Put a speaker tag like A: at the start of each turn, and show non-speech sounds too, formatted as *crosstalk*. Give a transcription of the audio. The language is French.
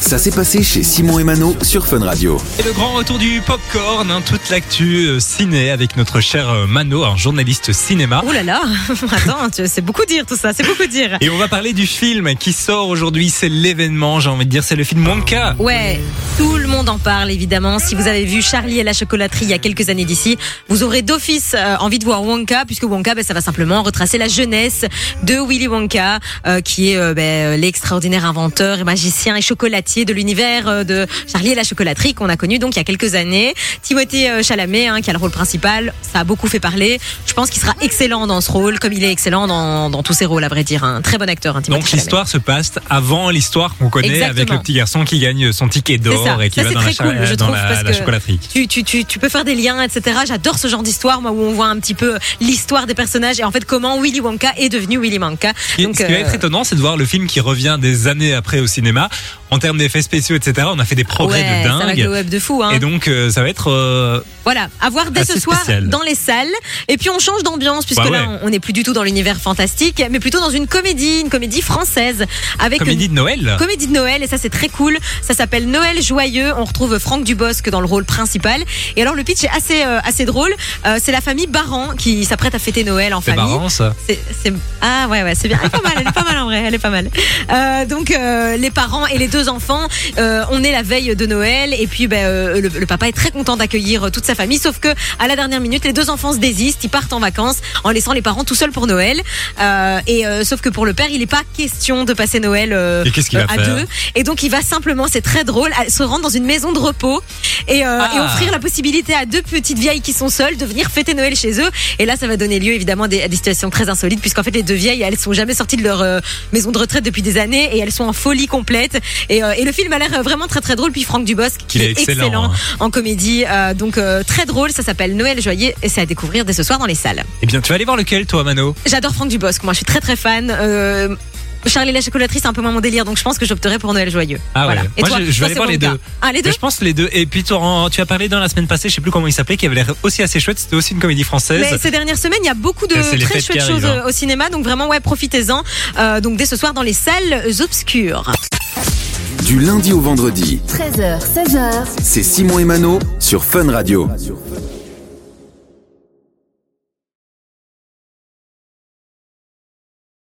A: Ça s'est passé chez Simon et Mano sur Fun Radio.
B: Et le grand retour du popcorn, hein, toute l'actu euh, ciné avec notre cher euh, Mano, un journaliste cinéma.
C: Oh là là, *laughs* attends, c'est beaucoup dire tout ça, c'est beaucoup dire.
B: Et on va parler du film qui sort aujourd'hui, c'est l'événement, j'ai envie de dire, c'est le film Wonka.
C: Ouais, tout le monde en parle évidemment. Si vous avez vu Charlie et la chocolaterie il y a quelques années d'ici, vous aurez d'office euh, envie de voir Wonka, puisque Wonka, ben, ça va simplement retracer la jeunesse de Willy Wonka, euh, qui est euh, ben, l'extraordinaire inventeur et magicien et de l'univers euh, de Charlie et la chocolaterie qu'on a connu donc il y a quelques années. Timothée euh, Chalamet, hein, qui a le rôle principal, ça a beaucoup fait parler. Je pense qu'il sera excellent dans ce rôle, comme il est excellent dans, dans tous ses rôles, à vrai dire. Un très bon acteur, hein, Timothée
B: Donc l'histoire se passe avant l'histoire qu'on connaît
C: Exactement.
B: avec le petit garçon qui gagne son ticket d'or et qui
C: Ça,
B: va dans, la,
C: cool, je
B: dans
C: trouve,
B: la- chocolaterie.
C: tu, tu, tu, tu peux faire des liens, etc. J'adore ce genre d'histoire, moi, où on voit un petit peu l'histoire des personnages et en fait comment Willy Wonka est devenu Willy Wonka. Donc,
B: ce qui va
C: euh,
B: être étonnant, c'est de voir le film qui revient des années après au cinéma. En termes d'effets spéciaux, etc., on a fait des progrès
C: ouais,
B: de
C: ça va
B: dingue.
C: glow up de fou. Hein.
B: Et donc, euh, ça va être euh,
C: Voilà, à voir dès ce soir
B: spécial.
C: dans les salles. Et puis on change d'ambiance puisque
B: Bah
C: là
B: ouais.
C: on on n'est plus du tout dans l'univers fantastique, mais plutôt dans une comédie, une comédie française avec
B: comédie de Noël.
C: Comédie de Noël et ça c'est très cool. Ça s'appelle Noël joyeux. On retrouve Franck Dubosc dans le rôle principal. Et alors le pitch est assez euh, assez drôle. C'est la famille Baran qui s'apprête à fêter Noël en famille.
B: marrant ça.
C: Ah ouais ouais c'est bien. Elle est pas mal, elle est pas mal en vrai, elle est pas mal. Donc les parents et les deux enfants, euh, on est la veille de Noël et puis ben, euh, le, le papa est très content d'accueillir euh, toute sa famille, sauf que à la dernière minute les deux enfants se désistent, ils partent en vacances en laissant les parents tout seuls pour Noël. Euh, et euh, sauf que pour le père il n'est pas question de passer Noël euh,
B: Et qu'il
C: à deux. Et donc il va simplement, c'est très drôle, se rendre dans une maison de repos et, euh,
B: Ah.
C: et offrir la possibilité à deux petites vieilles qui sont seules de venir fêter Noël chez eux. Et là, ça va donner lieu évidemment à des, à des situations très insolites, puisqu'en fait les deux vieilles, elles sont jamais sorties de leur maison de retraite depuis des années et elles sont en folie complète. Et, et le film a l'air vraiment très très drôle. Puis Franck Dubosc qui
B: est
C: est
B: excellent,
C: excellent,
B: hein.
C: en comédie, euh, donc euh, très drôle. Ça s'appelle Noël joyeux et c'est à découvrir dès ce soir dans les salles.
B: Eh bien, tu vas aller voir lequel, toi, Mano?
C: J'adore Franck Dubosc. Moi, je suis très très fan. Euh, Charlie la chocolaterie, c'est un peu moins mon délire, donc je pense que j'opterai pour Noël joyeux.
B: Ah
C: voilà.
B: ouais.
C: Et
B: Moi,
C: toi
B: je, je vais aller voir les deux.
C: Ah, les deux
B: je pense les deux. Et puis, tu, as parlé dans la semaine passée, je sais plus comment il s'appelait, qui avait l'air aussi assez chouette. C'était aussi une comédie française.
C: Mais ces dernières semaines, il y a beaucoup de très chouettes choses
B: hein.
C: euh, au cinéma, donc vraiment ouais, profitez-en. Euh, donc dès ce soir dans les salles obscures.
A: Du lundi au vendredi,
D: 13h, 16h,
A: c'est Simon et Mano sur Fun Radio.